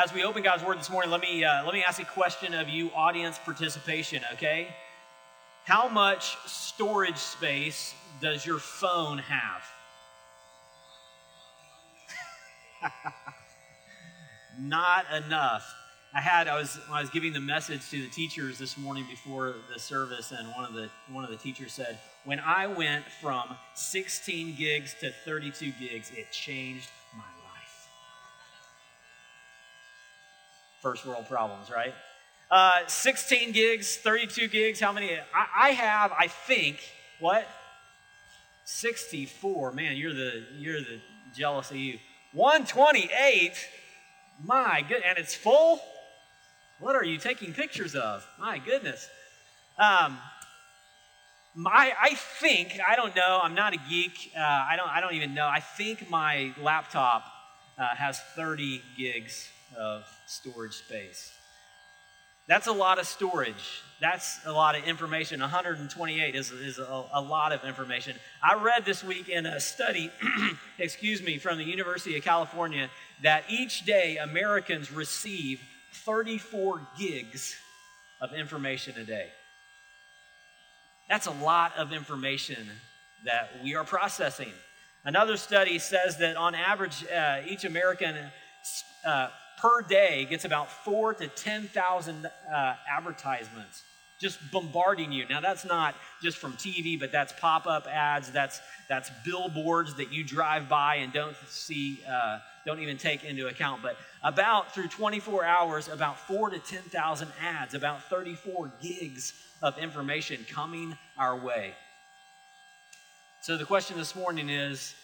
As we open God's Word this morning, let me, uh, let me ask a question of you, audience participation, okay? How much storage space does your phone have? Not enough. I had I was I was giving the message to the teachers this morning before the service, and one of the one of the teachers said, "When I went from 16 gigs to 32 gigs, it changed First world problems, right? Uh, 16 gigs, 32 gigs. How many? I, I have, I think, what? 64. Man, you're the you're the jealous of you. 128. My good, and it's full. What are you taking pictures of? My goodness. Um, my, I think I don't know. I'm not a geek. Uh, I don't. I don't even know. I think my laptop uh, has 30 gigs of storage space. That's a lot of storage. That's a lot of information. 128 is, is a, a lot of information. I read this week in a study, excuse me, from the University of California that each day Americans receive 34 gigs of information a day. That's a lot of information that we are processing. Another study says that on average, uh, each American uh, per day gets about four to 10,000 uh, advertisements just bombarding you. Now, that's not just from TV, but that's pop up ads, that's, that's billboards that you drive by and don't see, uh, don't even take into account. But about through 24 hours, about four to 10,000 ads, about 34 gigs of information coming our way. So, the question this morning is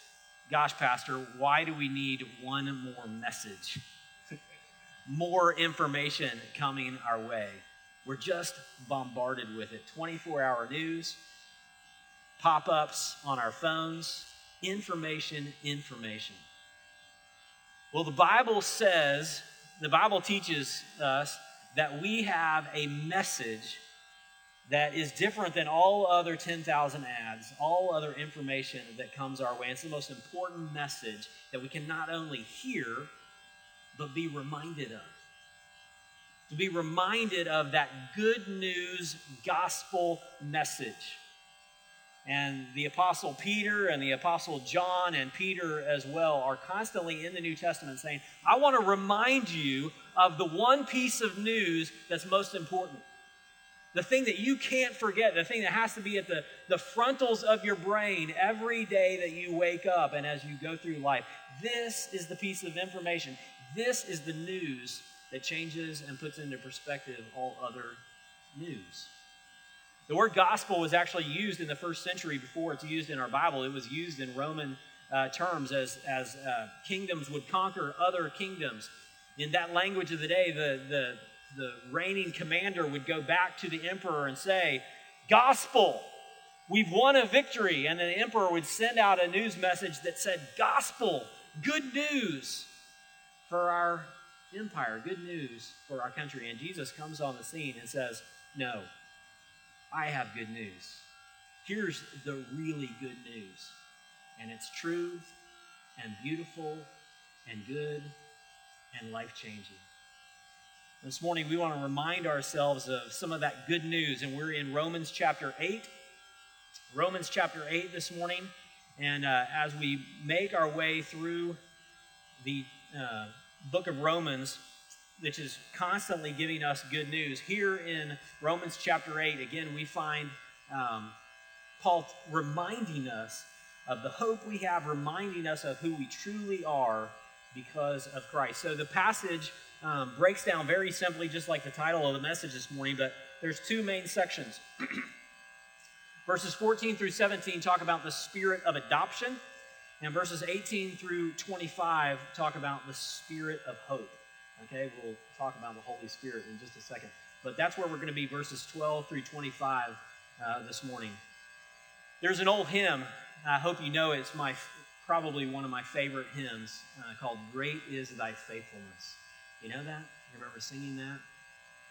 gosh, Pastor, why do we need one more message? More information coming our way. We're just bombarded with it 24 hour news, pop ups on our phones, information, information. Well, the Bible says, the Bible teaches us that we have a message that is different than all other 10,000 ads, all other information that comes our way. It's the most important message that we can not only hear, but be reminded of. To be reminded of that good news gospel message. And the Apostle Peter and the Apostle John and Peter as well are constantly in the New Testament saying, I want to remind you of the one piece of news that's most important. The thing that you can't forget, the thing that has to be at the, the frontals of your brain every day that you wake up and as you go through life. This is the piece of information. This is the news that changes and puts into perspective all other news. The word gospel was actually used in the first century before it's used in our Bible. It was used in Roman uh, terms as, as uh, kingdoms would conquer other kingdoms. In that language of the day, the, the, the reigning commander would go back to the emperor and say, Gospel, we've won a victory. And the emperor would send out a news message that said, Gospel, good news for our empire, good news for our country. And Jesus comes on the scene and says, No, I have good news. Here's the really good news. And it's true and beautiful and good and life changing. This morning, we want to remind ourselves of some of that good news. And we're in Romans chapter 8. Romans chapter 8 this morning. And uh, as we make our way through the uh, book of Romans, which is constantly giving us good news. Here in Romans chapter 8, again, we find um, Paul reminding us of the hope we have, reminding us of who we truly are because of Christ. So the passage um, breaks down very simply, just like the title of the message this morning, but there's two main sections. Verses 14 through 17 talk about the spirit of adoption. And verses 18 through 25 talk about the spirit of hope. Okay, we'll talk about the Holy Spirit in just a second. But that's where we're going to be, verses 12 through 25 uh, this morning. There's an old hymn. I hope you know it. it's my probably one of my favorite hymns uh, called "Great Is Thy Faithfulness." You know that? You remember singing that?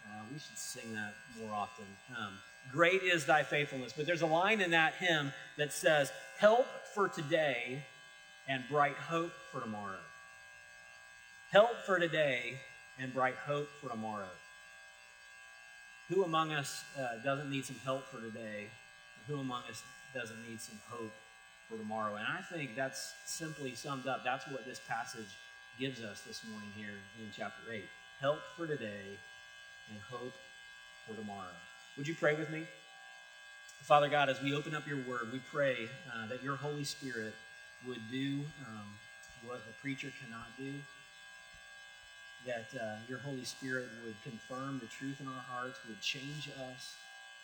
Uh, we should sing that more often. Um, Great is thy faithfulness. But there's a line in that hymn that says, Help for today and bright hope for tomorrow. Help for today and bright hope for tomorrow. Who among us uh, doesn't need some help for today? Who among us doesn't need some hope for tomorrow? And I think that's simply summed up. That's what this passage gives us this morning here in chapter 8 help for today and hope for tomorrow. Would you pray with me? Father God, as we open up your word, we pray uh, that your Holy Spirit would do um, what a preacher cannot do, that uh, your Holy Spirit would confirm the truth in our hearts, would change us,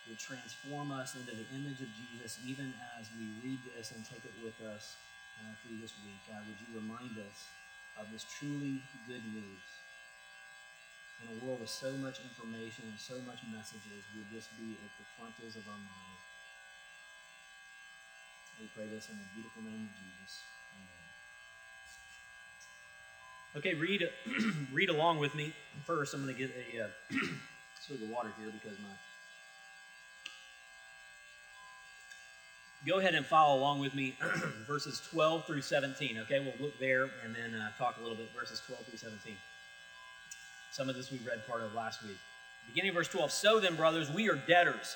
would transform us into the image of Jesus, even as we read this and take it with us uh, through this week. God, would you remind us of this truly good news? In a world with so much information and so much messages, would this be at the frontiers of our mind? We pray this in the beautiful name of Jesus. Amen. Okay, read read along with me. First, I'm going to get a uh, swig of water here because my. Go ahead and follow along with me, verses 12 through 17. Okay, we'll look there and then uh, talk a little bit, verses 12 through 17. Some of this we read part of last week. Beginning of verse 12 So then, brothers, we are debtors,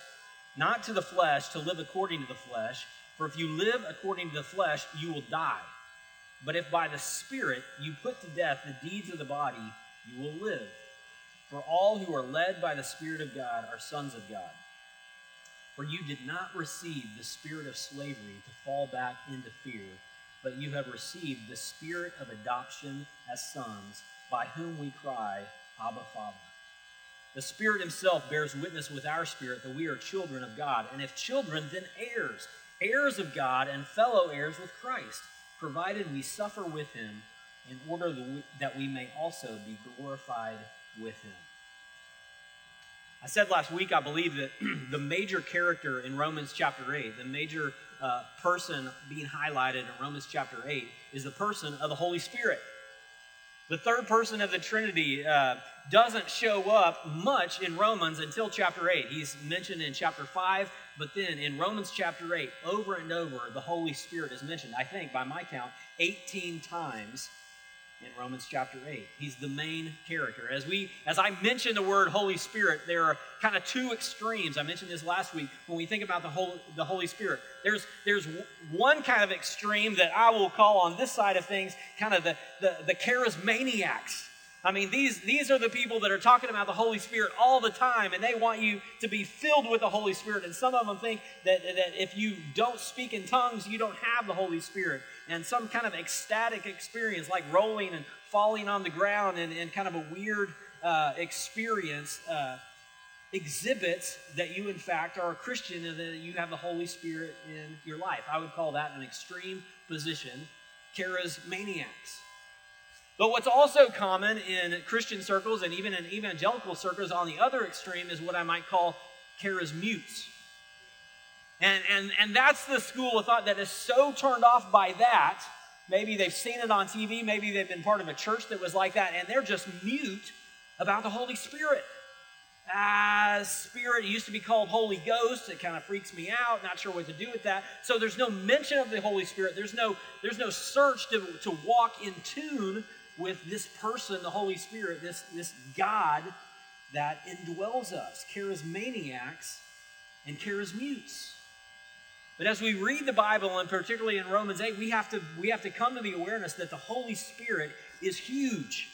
not to the flesh, to live according to the flesh. For if you live according to the flesh, you will die. But if by the Spirit you put to death the deeds of the body, you will live. For all who are led by the Spirit of God are sons of God. For you did not receive the spirit of slavery to fall back into fear, but you have received the spirit of adoption as sons, by whom we cry, Abba, Father. The Spirit Himself bears witness with our spirit that we are children of God, and if children, then heirs heirs of God and fellow heirs with Christ, provided we suffer with him in order that we may also be glorified with him. I said last week, I believe that the major character in Romans chapter 8, the major uh, person being highlighted in Romans chapter 8, is the person of the Holy Spirit. The third person of the Trinity uh, doesn't show up much in Romans until chapter 8. He's mentioned in chapter 5, but then in Romans chapter 8, over and over, the Holy Spirit is mentioned, I think, by my count, 18 times in Romans chapter 8. He's the main character. As we as I mentioned the word Holy Spirit, there are kind of two extremes. I mentioned this last week when we think about the Holy, the Holy Spirit. There's there's one kind of extreme that I will call on this side of things kind of the the, the charismaniacs. I mean, these, these are the people that are talking about the Holy Spirit all the time, and they want you to be filled with the Holy Spirit. And some of them think that, that if you don't speak in tongues, you don't have the Holy Spirit. And some kind of ecstatic experience, like rolling and falling on the ground, and, and kind of a weird uh, experience, uh, exhibits that you, in fact, are a Christian and that you have the Holy Spirit in your life. I would call that an extreme position, charismaniacs. But what's also common in Christian circles and even in evangelical circles on the other extreme is what I might call charismutes. And, and, and that's the school of thought that is so turned off by that. Maybe they've seen it on TV, maybe they've been part of a church that was like that, and they're just mute about the Holy Spirit. Ah, Spirit used to be called Holy Ghost. It kind of freaks me out. Not sure what to do with that. So there's no mention of the Holy Spirit. There's no there's no search to, to walk in tune with this person, the Holy Spirit, this, this God that indwells us, charismaniacs and charismutes. But as we read the Bible, and particularly in Romans 8, we have to, we have to come to the awareness that the Holy Spirit is huge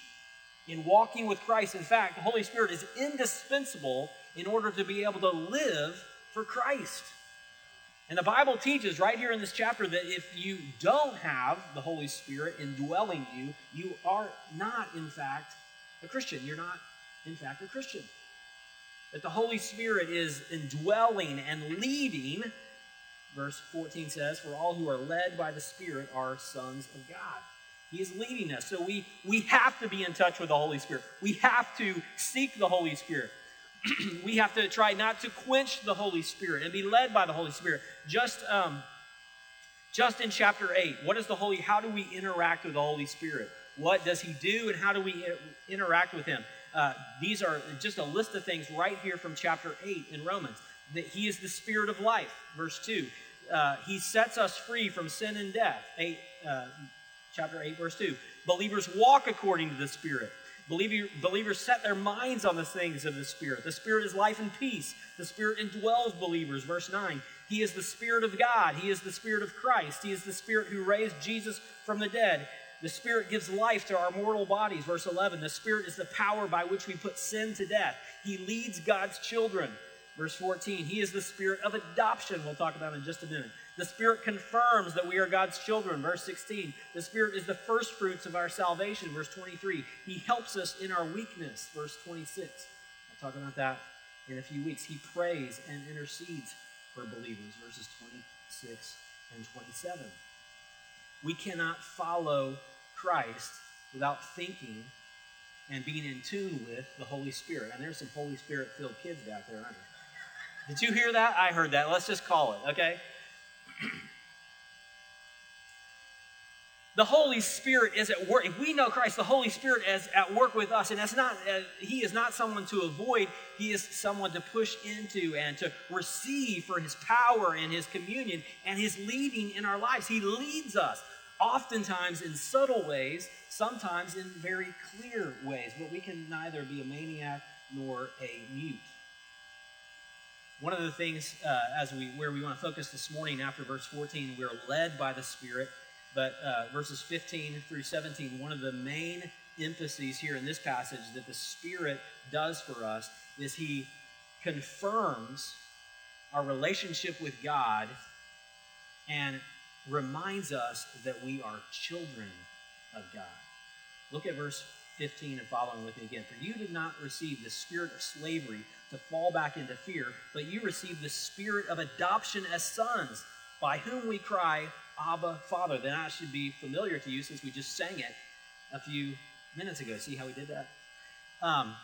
in walking with Christ. In fact, the Holy Spirit is indispensable in order to be able to live for Christ. And the Bible teaches right here in this chapter that if you don't have the Holy Spirit indwelling you, you are not, in fact, a Christian. You're not, in fact, a Christian. That the Holy Spirit is indwelling and leading, verse 14 says, For all who are led by the Spirit are sons of God. He is leading us. So we, we have to be in touch with the Holy Spirit. We have to seek the Holy Spirit. we have to try not to quench the Holy Spirit and be led by the Holy Spirit. Just, um, just in chapter 8, what is the Holy, how do we interact with the Holy Spirit? What does he do and how do we interact with him? Uh, these are just a list of things right here from chapter 8 in Romans. That he is the spirit of life, verse 2. Uh, he sets us free from sin and death, eight, uh, chapter 8, verse 2. Believers walk according to the Spirit. believers set their minds on the things of the Spirit. The Spirit is life and peace. The Spirit indwells believers. Verse 9. He is the Spirit of God. He is the Spirit of Christ. He is the Spirit who raised Jesus from the dead. The Spirit gives life to our mortal bodies. Verse 11. The Spirit is the power by which we put sin to death. He leads God's children. Verse 14. He is the Spirit of adoption. We'll talk about in just a minute. The Spirit confirms that we are God's children. Verse 16. The Spirit is the first fruits of our salvation. Verse 23. He helps us in our weakness. Verse 26. I'll talk about that in a few weeks. He prays and intercedes for believers. Verses 26 and 27. We cannot follow Christ without thinking and being in tune with the Holy Spirit. And there's some Holy Spirit filled kids back there, aren't there? Did you hear that? I heard that. Let's just call it, okay? the Holy Spirit is at work. If we know Christ, the Holy Spirit is at work with us, and that's not uh, He is not someone to avoid. He is someone to push into and to receive for His power and His communion and His leading in our lives. He leads us, oftentimes in subtle ways, sometimes in very clear ways. But we can neither be a maniac nor a mute. One of the things uh, as we where we want to focus this morning after verse 14, we're led by the Spirit. But uh, verses 15 through 17, one of the main emphases here in this passage that the Spirit does for us is He confirms our relationship with God and reminds us that we are children of God. Look at verse 15 and following with me again. For you did not receive the spirit of slavery to fall back into fear, but you receive the spirit of adoption as sons, by whom we cry, Abba, Father. Then that should be familiar to you since we just sang it a few minutes ago. See how we did that? Um,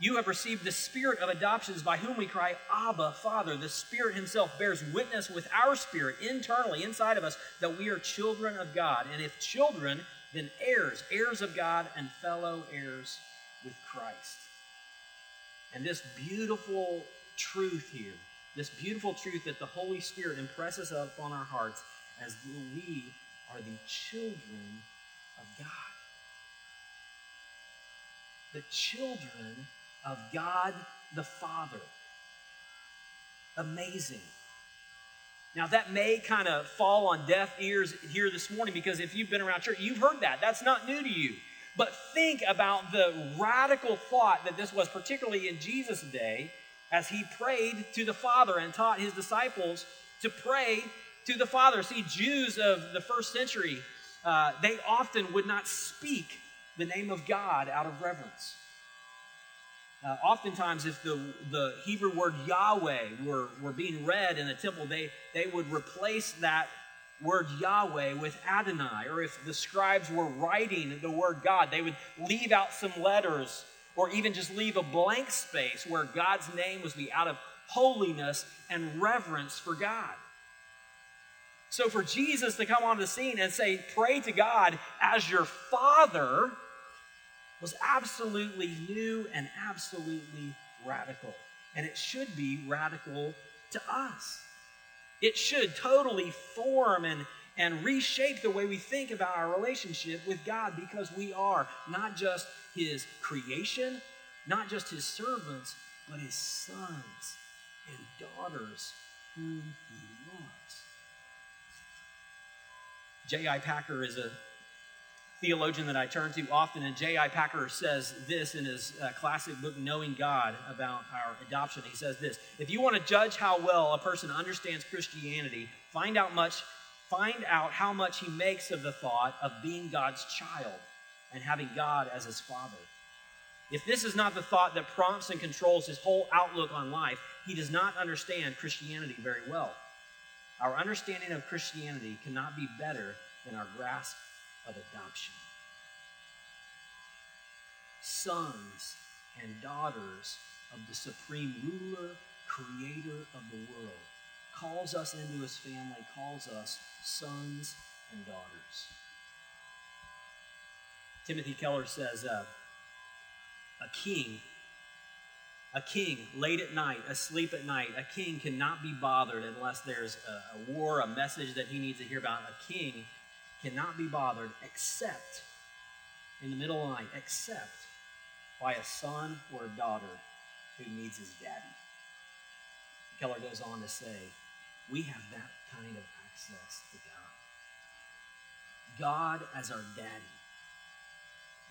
you have received the spirit of adoptions by whom we cry, Abba, Father. The Spirit Himself bears witness with our spirit internally, inside of us, that we are children of God. And if children, then heirs, heirs of God and fellow heirs with Christ. And this beautiful truth here, this beautiful truth that the Holy Spirit impresses upon our hearts as we are the children of God. The children of God the Father. Amazing. Now, that may kind of fall on deaf ears here this morning because if you've been around church, you've heard that. That's not new to you. But think about the radical thought that this was, particularly in Jesus' day, as he prayed to the Father and taught his disciples to pray to the Father. See, Jews of the first century, uh, they often would not speak the name of God out of reverence. Uh, oftentimes, if the, the Hebrew word Yahweh were, were being read in the temple, they, they would replace that word Yahweh with Adonai, or if the scribes were writing the word God, they would leave out some letters or even just leave a blank space where God's name was be out of holiness and reverence for God. So for Jesus to come on the scene and say, pray to God as your father was absolutely new and absolutely radical. And it should be radical to us. It should totally form and, and reshape the way we think about our relationship with God because we are not just His creation, not just His servants, but His sons and daughters whom He loves. J.I. Packer is a theologian that I turn to often, and J.I. Packer says this in his uh, classic book, Knowing God, about our adoption. He says this If you want to judge how well a person understands Christianity, find out much. Find out how much he makes of the thought of being God's child and having God as his father. If this is not the thought that prompts and controls his whole outlook on life, he does not understand Christianity very well. Our understanding of Christianity cannot be better than our grasp of adoption. Sons and daughters of the supreme ruler, creator of the world, calls us into his family, calls us sons and daughters. Timothy Keller says, uh, a king, a king late at night, asleep at night, a king cannot be bothered unless there's a, a war, a message that he needs to hear about. A king cannot be bothered except in the middle of the night, except by a son or a daughter who needs his daddy. Keller goes on to say, we have that kind of access to God. God as our daddy.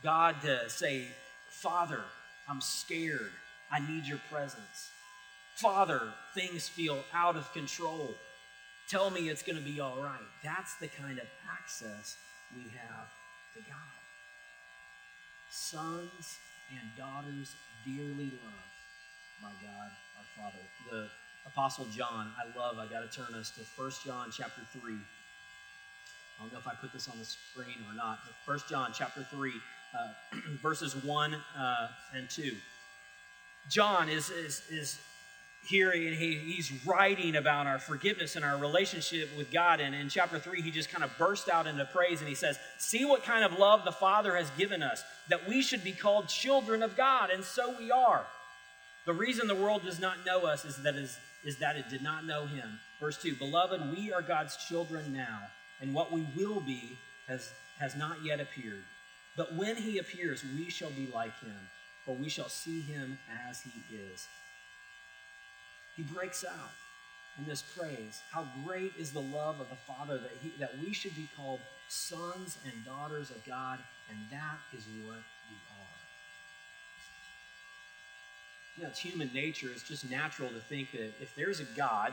God to say, Father, I'm scared. I need your presence. Father, things feel out of control. Tell me it's going to be all right. That's the kind of access we have to God. Sons and daughters dearly loved by God our Father. The Apostle John, I love, I got to turn us to 1 John chapter 3. I don't know if I put this on the screen or not. but 1 John chapter 3, uh, verses 1 uh, and 2. John is, is, is here he, he's writing about our forgiveness and our relationship with God. And in chapter 3, he just kind of burst out into praise and he says, See what kind of love the Father has given us, that we should be called children of God, and so we are. The reason the world does not know us is that, is, is that it did not know him. Verse 2 Beloved, we are God's children now, and what we will be has, has not yet appeared. But when he appears, we shall be like him, for we shall see him as he is. He breaks out in this praise. How great is the love of the Father that, he, that we should be called sons and daughters of God, and that is what we are. You know, it's human nature. It's just natural to think that if there's a God,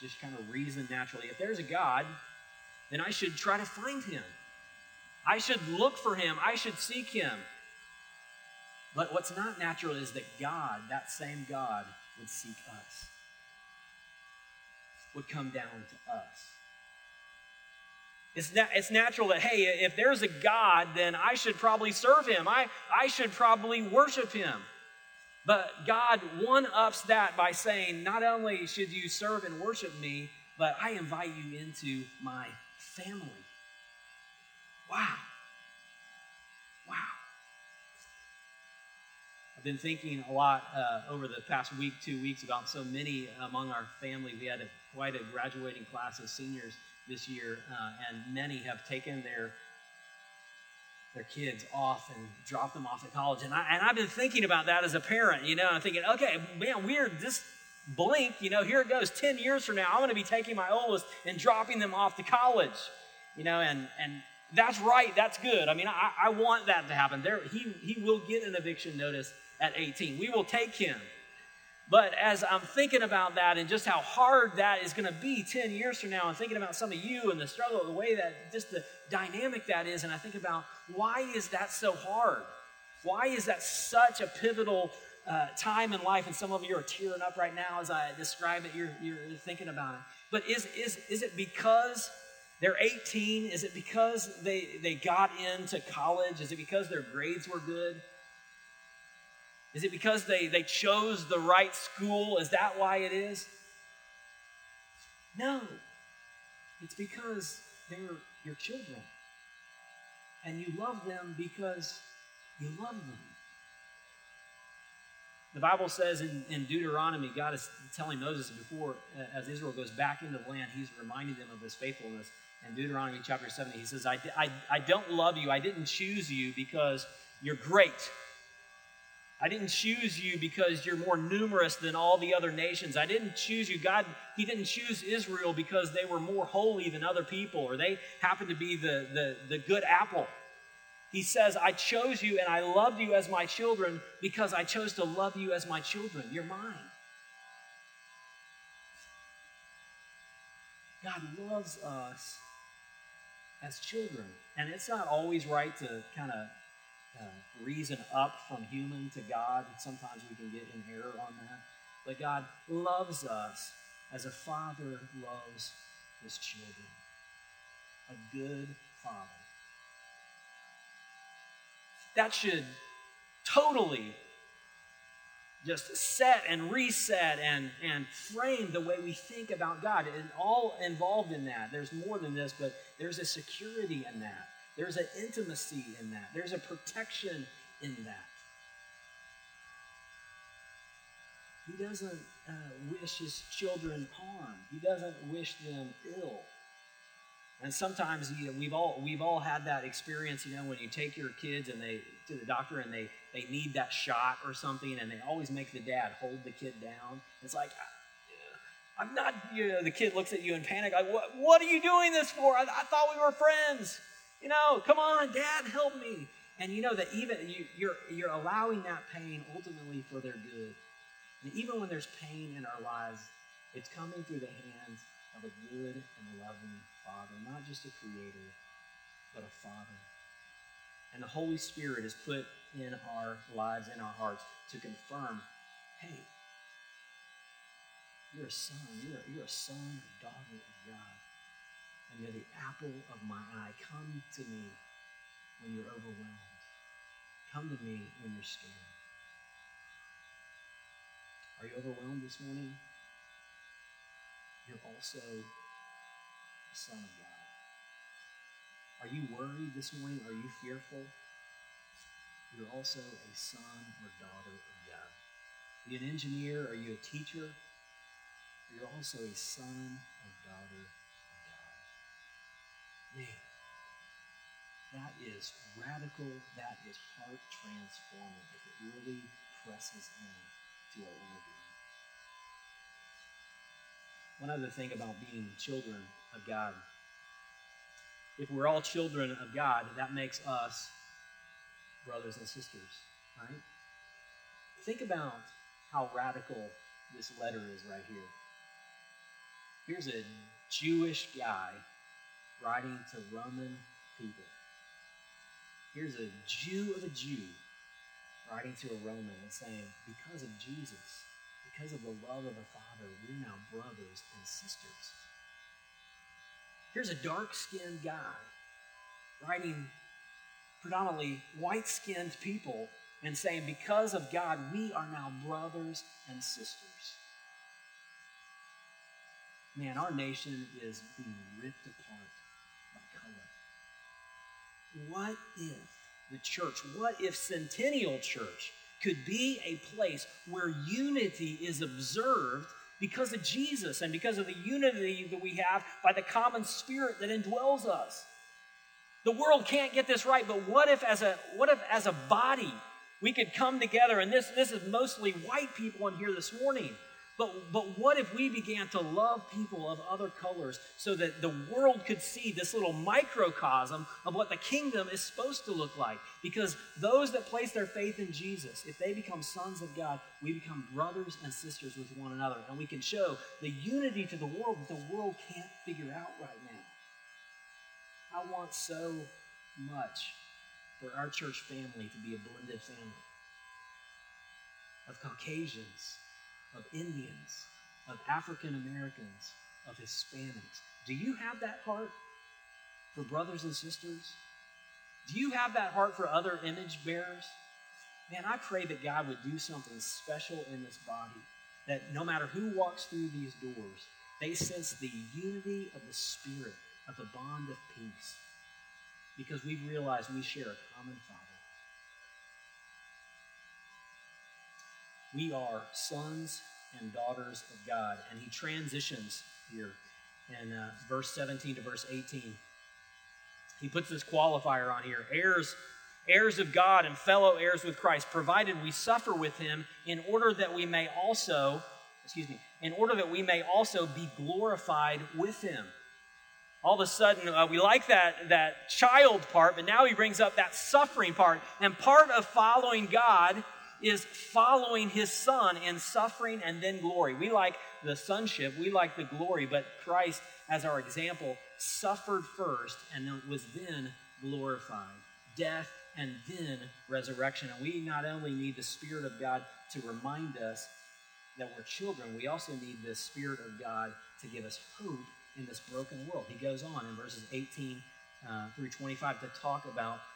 just kind of reason naturally, if there's a God, then I should try to find him. I should look for him. I should seek him. But what's not natural is that God, that same God, would seek us, would come down to us. It's, na- it's natural that, hey, if there's a God, then I should probably serve him. I, I should probably worship him. But God one ups that by saying, not only should you serve and worship me, but I invite you into my family. Wow. Wow. I've been thinking a lot uh, over the past week, two weeks, about so many among our family. We had a, quite a graduating class of seniors this year, uh, and many have taken their their kids off and dropped them off at college. And, I, and I've been thinking about that as a parent, you know, I'm thinking, okay, man, weird, this blink, you know, here it goes. 10 years from now, I'm going to be taking my oldest and dropping them off to college, you know, and, and that's right, that's good. I mean, I, I want that to happen. There, he, he will get an eviction notice at 18. We will take him. But as I'm thinking about that and just how hard that is going to be 10 years from now, and thinking about some of you and the struggle, the way that just the dynamic that is, and I think about why is that so hard? Why is that such a pivotal uh, time in life? And some of you are tearing up right now as I describe it. You're, you're thinking about it. But is, is, is it because they're 18? Is it because they, they got into college? Is it because their grades were good? Is it because they, they chose the right school? Is that why it is? No. It's because they're your children. And you love them because you love them. The Bible says in, in Deuteronomy, God is telling Moses before, as Israel goes back into the land, he's reminding them of his faithfulness. In Deuteronomy chapter 70, he says, I, I, I don't love you. I didn't choose you because you're great I didn't choose you because you're more numerous than all the other nations. I didn't choose you. God, He didn't choose Israel because they were more holy than other people or they happened to be the, the, the good apple. He says, I chose you and I loved you as my children because I chose to love you as my children. You're mine. God loves us as children. And it's not always right to kind of uh, reason up from human to God. Sometimes we can get in error on that. But God loves us as a father loves his children. A good father. That should totally just set and reset and, and frame the way we think about God. And all involved in that. There's more than this, but there's a security in that. There's an intimacy in that, there's a protection in that. He doesn't uh, wish his children harm, he doesn't wish them ill. And sometimes you know, we've all we've all had that experience, you know, when you take your kids and they to the doctor and they they need that shot or something, and they always make the dad hold the kid down. It's like I'm not. You know, the kid looks at you in panic. Like, what? What are you doing this for? I, I thought we were friends. You know, come on, dad, help me. And you know that even you, you're you're allowing that pain ultimately for their good. And even when there's pain in our lives, it's coming through the hands of a good and loving Father, not just a creator, but a Father. And the Holy Spirit is put in our lives, in our hearts, to confirm hey, you're a son. You're a, you're a son or daughter of God. And you're the apple of my eye. Come to me when you're overwhelmed. Come to me when you're scared. Are you overwhelmed this morning? You're also a son of God. Are you worried this morning? Are you fearful? You're also a son or daughter of God. Are you an engineer? Are you a teacher? You're also a son or daughter of God. Man, that is radical. That is heart transforming if it really presses in to our inner being. One other thing about being children of God if we're all children of God, that makes us brothers and sisters, right? Think about how radical this letter is right here. Here's a Jewish guy writing to Roman people. Here's a Jew of a Jew writing to a Roman and saying, because of Jesus, because of the love of the Father, we're now brothers and sisters. Here's a dark skinned guy writing predominantly white skinned people and saying, Because of God, we are now brothers and sisters. Man, our nation is being ripped apart. What if the church, what if Centennial Church could be a place where unity is observed because of Jesus and because of the unity that we have by the common spirit that indwells us. The world can't get this right, but what if as a what if as a body we could come together and this this is mostly white people in here this morning but, but what if we began to love people of other colors so that the world could see this little microcosm of what the kingdom is supposed to look like? Because those that place their faith in Jesus, if they become sons of God, we become brothers and sisters with one another. And we can show the unity to the world that the world can't figure out right now. I want so much for our church family to be a blended family of Caucasians of Indians, of African Americans, of Hispanics. Do you have that heart for brothers and sisters? Do you have that heart for other image bearers? Man, I pray that God would do something special in this body, that no matter who walks through these doors, they sense the unity of the Spirit, of the bond of peace, because we've realized we share a common Father. We are sons and daughters of God. And he transitions here in uh, verse 17 to verse 18. He puts this qualifier on here heirs, heirs of God and fellow heirs with Christ, provided we suffer with him in order that we may also, excuse me, in order that we may also be glorified with him. All of a sudden, uh, we like that, that child part, but now he brings up that suffering part. And part of following God is following his son in suffering and then glory. We like the sonship, we like the glory, but Christ, as our example, suffered first and was then glorified. Death and then resurrection. And we not only need the Spirit of God to remind us that we're children, we also need the Spirit of God to give us hope in this broken world. He goes on in verses 18 uh, through 25 to talk about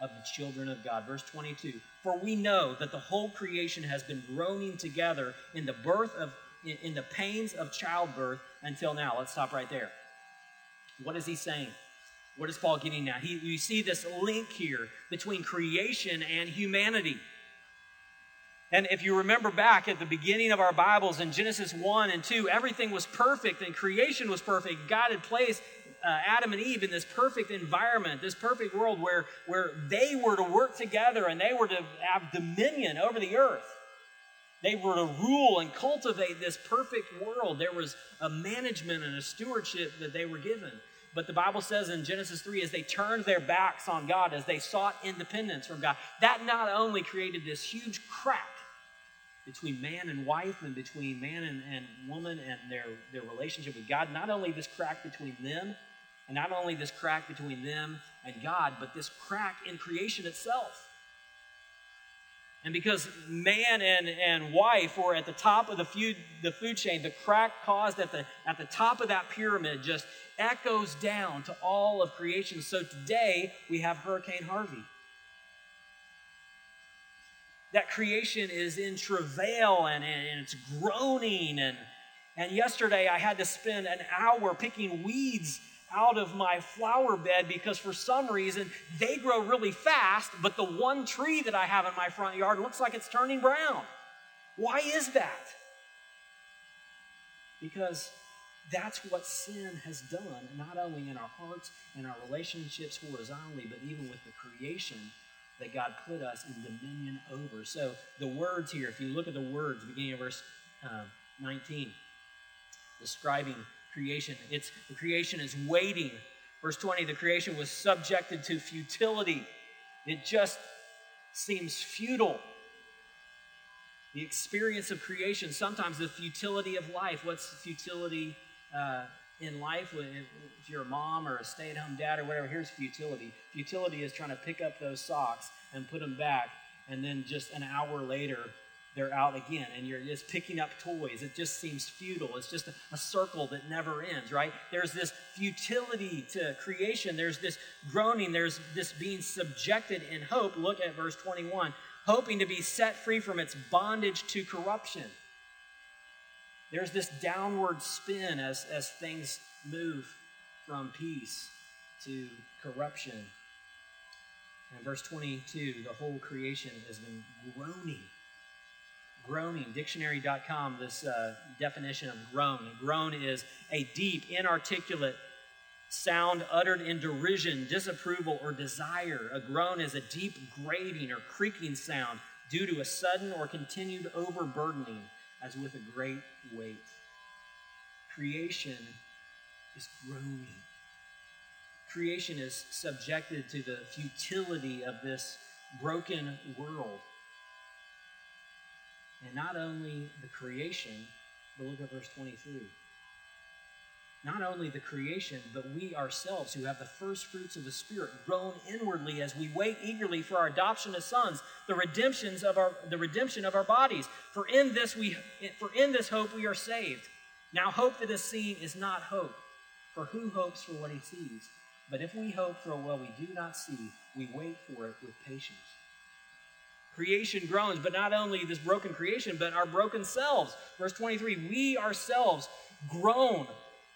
of the children of God. Verse 22 For we know that the whole creation has been groaning together in the birth of in the pains of childbirth until now. Let's stop right there. What is he saying? What is Paul getting at? He, you see this link here between creation and humanity. And if you remember back at the beginning of our Bibles in Genesis 1 and 2, everything was perfect and creation was perfect. God had placed uh, Adam and Eve in this perfect environment, this perfect world where, where they were to work together and they were to have dominion over the earth. They were to rule and cultivate this perfect world. There was a management and a stewardship that they were given. But the Bible says in Genesis 3, as they turned their backs on God, as they sought independence from God, that not only created this huge crack between man and wife and between man and, and woman and their, their relationship with God, not only this crack between them, and not only this crack between them and God, but this crack in creation itself. And because man and, and wife were at the top of the food, the food chain, the crack caused at the, at the top of that pyramid just echoes down to all of creation. So today we have Hurricane Harvey. That creation is in travail and, and it's groaning. And, and yesterday I had to spend an hour picking weeds out of my flower bed because for some reason they grow really fast, but the one tree that I have in my front yard looks like it's turning brown. Why is that? Because that's what sin has done, not only in our hearts and our relationships horizontally, but even with the creation that God put us in dominion over. So the words here, if you look at the words, beginning of verse uh, 19, describing creation, it's the creation is waiting. Verse 20, the creation was subjected to futility. It just seems futile. The experience of creation, sometimes the futility of life. What's the futility uh, in life, if you're a mom or a stay at home dad or whatever, here's futility. Futility is trying to pick up those socks and put them back, and then just an hour later, they're out again, and you're just picking up toys. It just seems futile. It's just a, a circle that never ends, right? There's this futility to creation. There's this groaning. There's this being subjected in hope. Look at verse 21 hoping to be set free from its bondage to corruption. There's this downward spin as, as things move from peace to corruption. And verse 22 the whole creation has been groaning. Groaning. Dictionary.com, this uh, definition of groan. A groan is a deep, inarticulate sound uttered in derision, disapproval, or desire. A groan is a deep grating or creaking sound due to a sudden or continued overburdening as with a great weight. Creation is groaning. Creation is subjected to the futility of this broken world. And not only the creation, but look at verse 23 not only the creation, but we ourselves who have the first fruits of the Spirit groan inwardly as we wait eagerly for our adoption as sons, the redemptions of our the redemption of our bodies. For in this we for in this hope we are saved. Now hope that is seen is not hope, for who hopes for what he sees? But if we hope for what we do not see, we wait for it with patience. Creation groans, but not only this broken creation, but our broken selves. Verse 23 we ourselves groan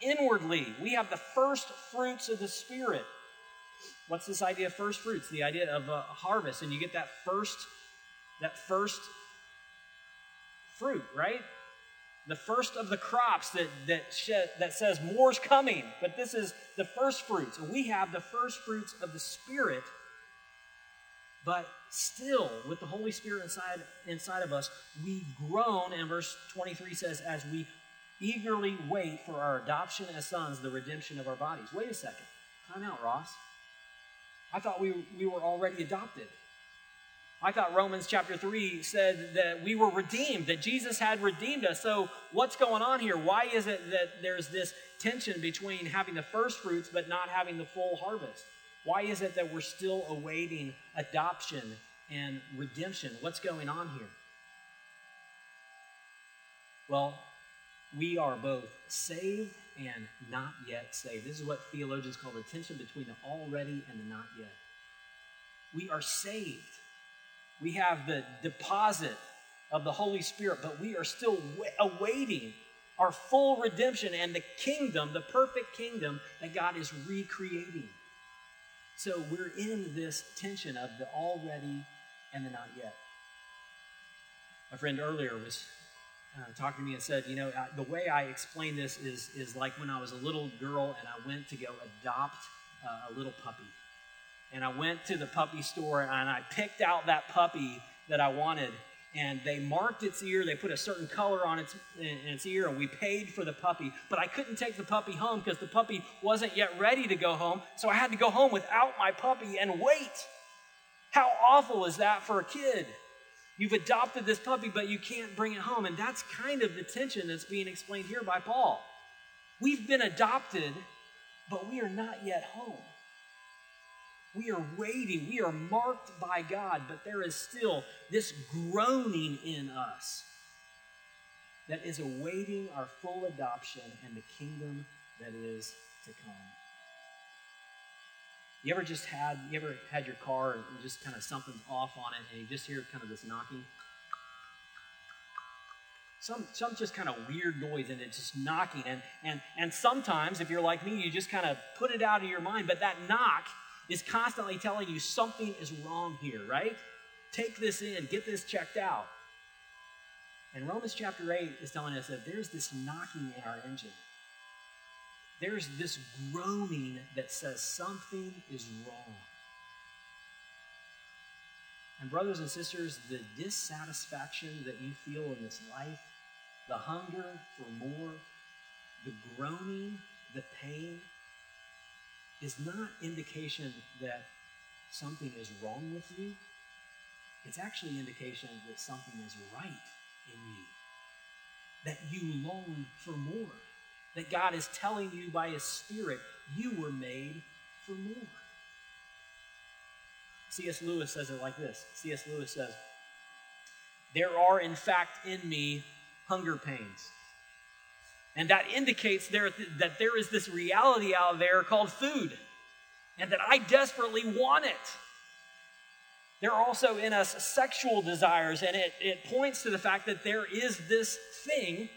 inwardly. We have the first fruits of the Spirit. What's this idea of first fruits? The idea of a harvest, and you get that first, that first fruit, right? The first of the crops that that shed, that says more's coming, but this is the first fruits. We have the first fruits of the Spirit, but still, with the Holy Spirit inside inside of us, we groan. And verse twenty three says, as we eagerly wait for our adoption as sons, the redemption of our bodies. Wait a second. Time out, Ross. I thought we, we were already adopted. I thought Romans chapter 3 said that we were redeemed, that Jesus had redeemed us. So, what's going on here? Why is it that there's this tension between having the first fruits but not having the full harvest? Why is it that we're still awaiting adoption and redemption? What's going on here? Well, we are both saved and not yet saved. This is what theologians call the tension between the already and the not yet. We are saved. We have the deposit of the Holy Spirit, but we are still awaiting our full redemption and the kingdom, the perfect kingdom that God is recreating. So we're in this tension of the already and the not yet. A friend earlier was uh, talking to me and said, you know, the way I explain this is, is like when I was a little girl and I went to go adopt uh, a little puppy. And I went to the puppy store and I picked out that puppy that I wanted. And they marked its ear, they put a certain color on its, its ear, and we paid for the puppy. But I couldn't take the puppy home because the puppy wasn't yet ready to go home. So I had to go home without my puppy and wait. How awful is that for a kid? You've adopted this puppy, but you can't bring it home. And that's kind of the tension that's being explained here by Paul. We've been adopted, but we are not yet home. We are waiting. We are marked by God, but there is still this groaning in us that is awaiting our full adoption and the kingdom that is to come. You ever just had you ever had your car and just kind of something's off on it and you just hear kind of this knocking? Some some just kind of weird noise and it's just knocking and and and sometimes if you're like me, you just kind of put it out of your mind, but that knock is constantly telling you something is wrong here, right? Take this in, get this checked out. And Romans chapter 8 is telling us that there's this knocking in our engine there's this groaning that says something is wrong. And, brothers and sisters, the dissatisfaction that you feel in this life, the hunger for more, the groaning, the pain, is not indication that something is wrong with you. It's actually indication that something is right in you, that you long for more that God is telling you by His Spirit, you were made for more. C.S. Lewis says it like this C.S. Lewis says, There are, in fact, in me hunger pains. And that indicates there, that there is this reality out there called food, and that I desperately want it. There are also in us sexual desires, and it, it points to the fact that there is this thing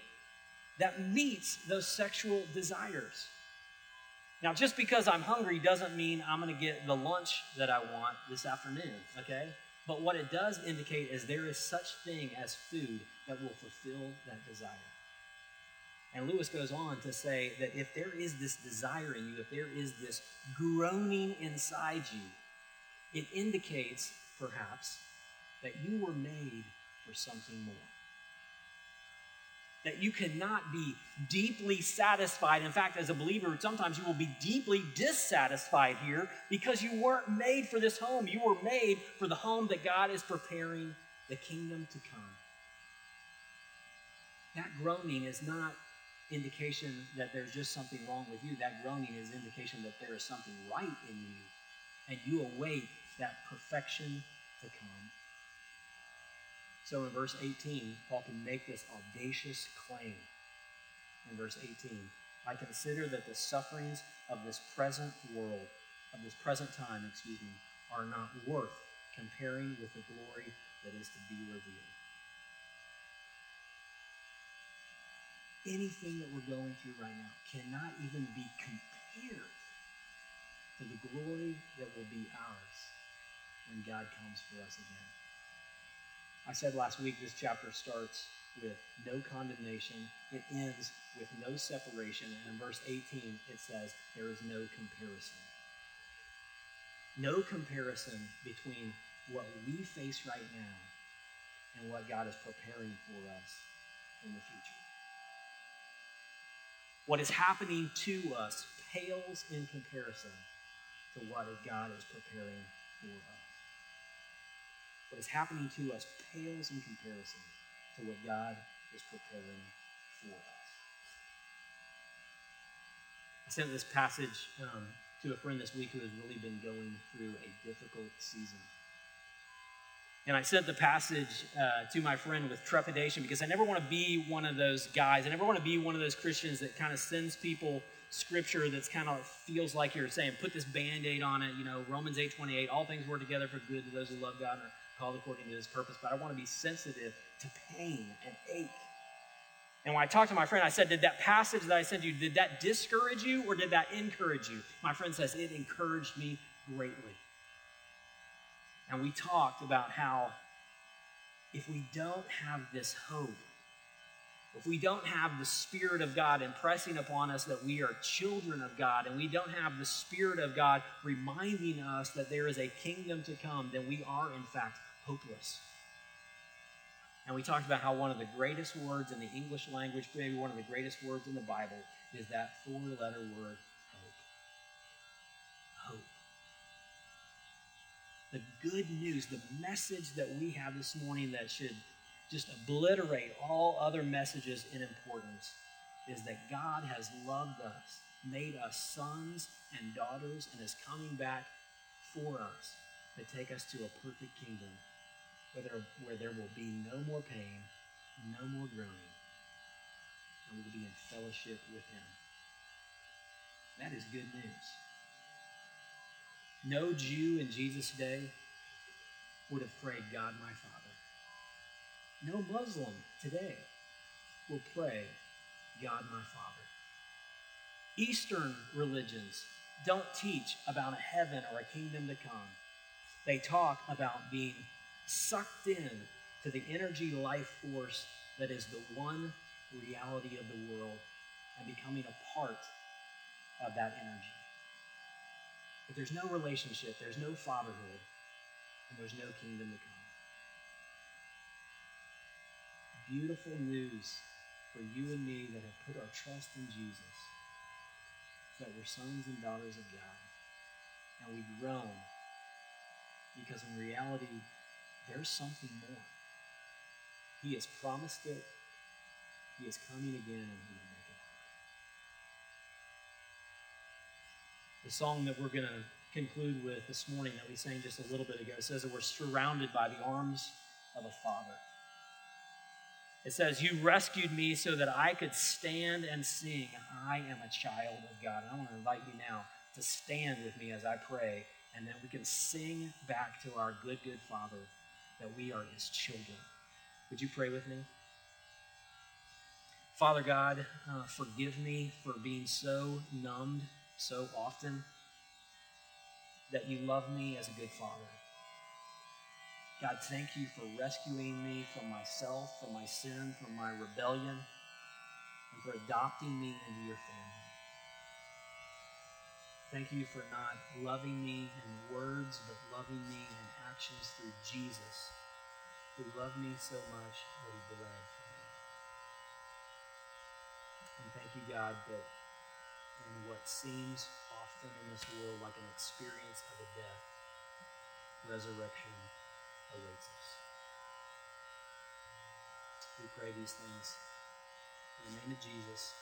that meets those sexual desires. Now, just because I'm hungry doesn't mean I'm going to get the lunch that I want this afternoon, okay? But what it does indicate is there is such thing as food that will fulfill that desire. And Lewis goes on to say that if there is this desire in you, if there is this groaning inside you, it indicates, perhaps, that you were made for something more that you cannot be deeply satisfied. In fact, as a believer, sometimes you will be deeply dissatisfied here because you weren't made for this home. You were made for the home that God is preparing the kingdom to come. That groaning is not indication that there's just something wrong with you. That groaning is indication that there is something right in you, and you await that perfection to come. So in verse 18, Paul can make this audacious claim. In verse 18, I consider that the sufferings of this present world, of this present time, excuse me, are not worth comparing with the glory that is to be revealed. Anything that we're going through right now cannot even be compared to the glory that will be ours when God comes for us again. I said last week this chapter starts with no condemnation, it ends with no separation, and in verse 18 it says, There is no comparison. No comparison between what we face right now and what God is preparing for us in the future. What is happening to us pales in comparison to what God is preparing for us what is happening to us pales in comparison to what God is preparing for us. I sent this passage um, to a friend this week who has really been going through a difficult season. And I sent the passage uh, to my friend with trepidation because I never want to be one of those guys. I never want to be one of those Christians that kind of sends people scripture that's kind of feels like you're saying, put this band-aid on it, you know, Romans 8 28, all things work together for good to those who love God and are called according to his purpose. But I want to be sensitive to pain and ache. And when I talked to my friend, I said, Did that passage that I sent you, did that discourage you or did that encourage you? My friend says, It encouraged me greatly. And we talked about how if we don't have this hope, if we don't have the Spirit of God impressing upon us that we are children of God, and we don't have the Spirit of God reminding us that there is a kingdom to come, then we are, in fact, hopeless. And we talked about how one of the greatest words in the English language, maybe one of the greatest words in the Bible, is that four letter word, The good news, the message that we have this morning that should just obliterate all other messages in importance is that God has loved us, made us sons and daughters, and is coming back for us to take us to a perfect kingdom where there, where there will be no more pain, no more groaning, and we will be in fellowship with Him. That is good news. No Jew in Jesus' day would have prayed, God, my Father. No Muslim today will pray, God my Father. Eastern religions don't teach about a heaven or a kingdom to come. They talk about being sucked in to the energy life force that is the one reality of the world and becoming a part of that energy. But there's no relationship, there's no fatherhood, and there's no kingdom to come. beautiful news for you and me that have put our trust in Jesus, that we're sons and daughters of God. And we groan because in reality, there's something more. He has promised it, He is coming again, and He The song that we're going to conclude with this morning that we sang just a little bit ago says that we're surrounded by the arms of a father. It says, You rescued me so that I could stand and sing. I am a child of God. And I want to invite you now to stand with me as I pray, and then we can sing back to our good, good Father that we are his children. Would you pray with me? Father God, uh, forgive me for being so numbed so often that you love me as a good father. God, thank you for rescuing me from myself, from my sin, from my rebellion, and for adopting me into your family. Thank you for not loving me in words, but loving me in actions through Jesus, who loved me so much that he bled for me. And thank you, God, that in what seems often in this world like an experience of a death, resurrection awaits us. We pray these things in the name of Jesus.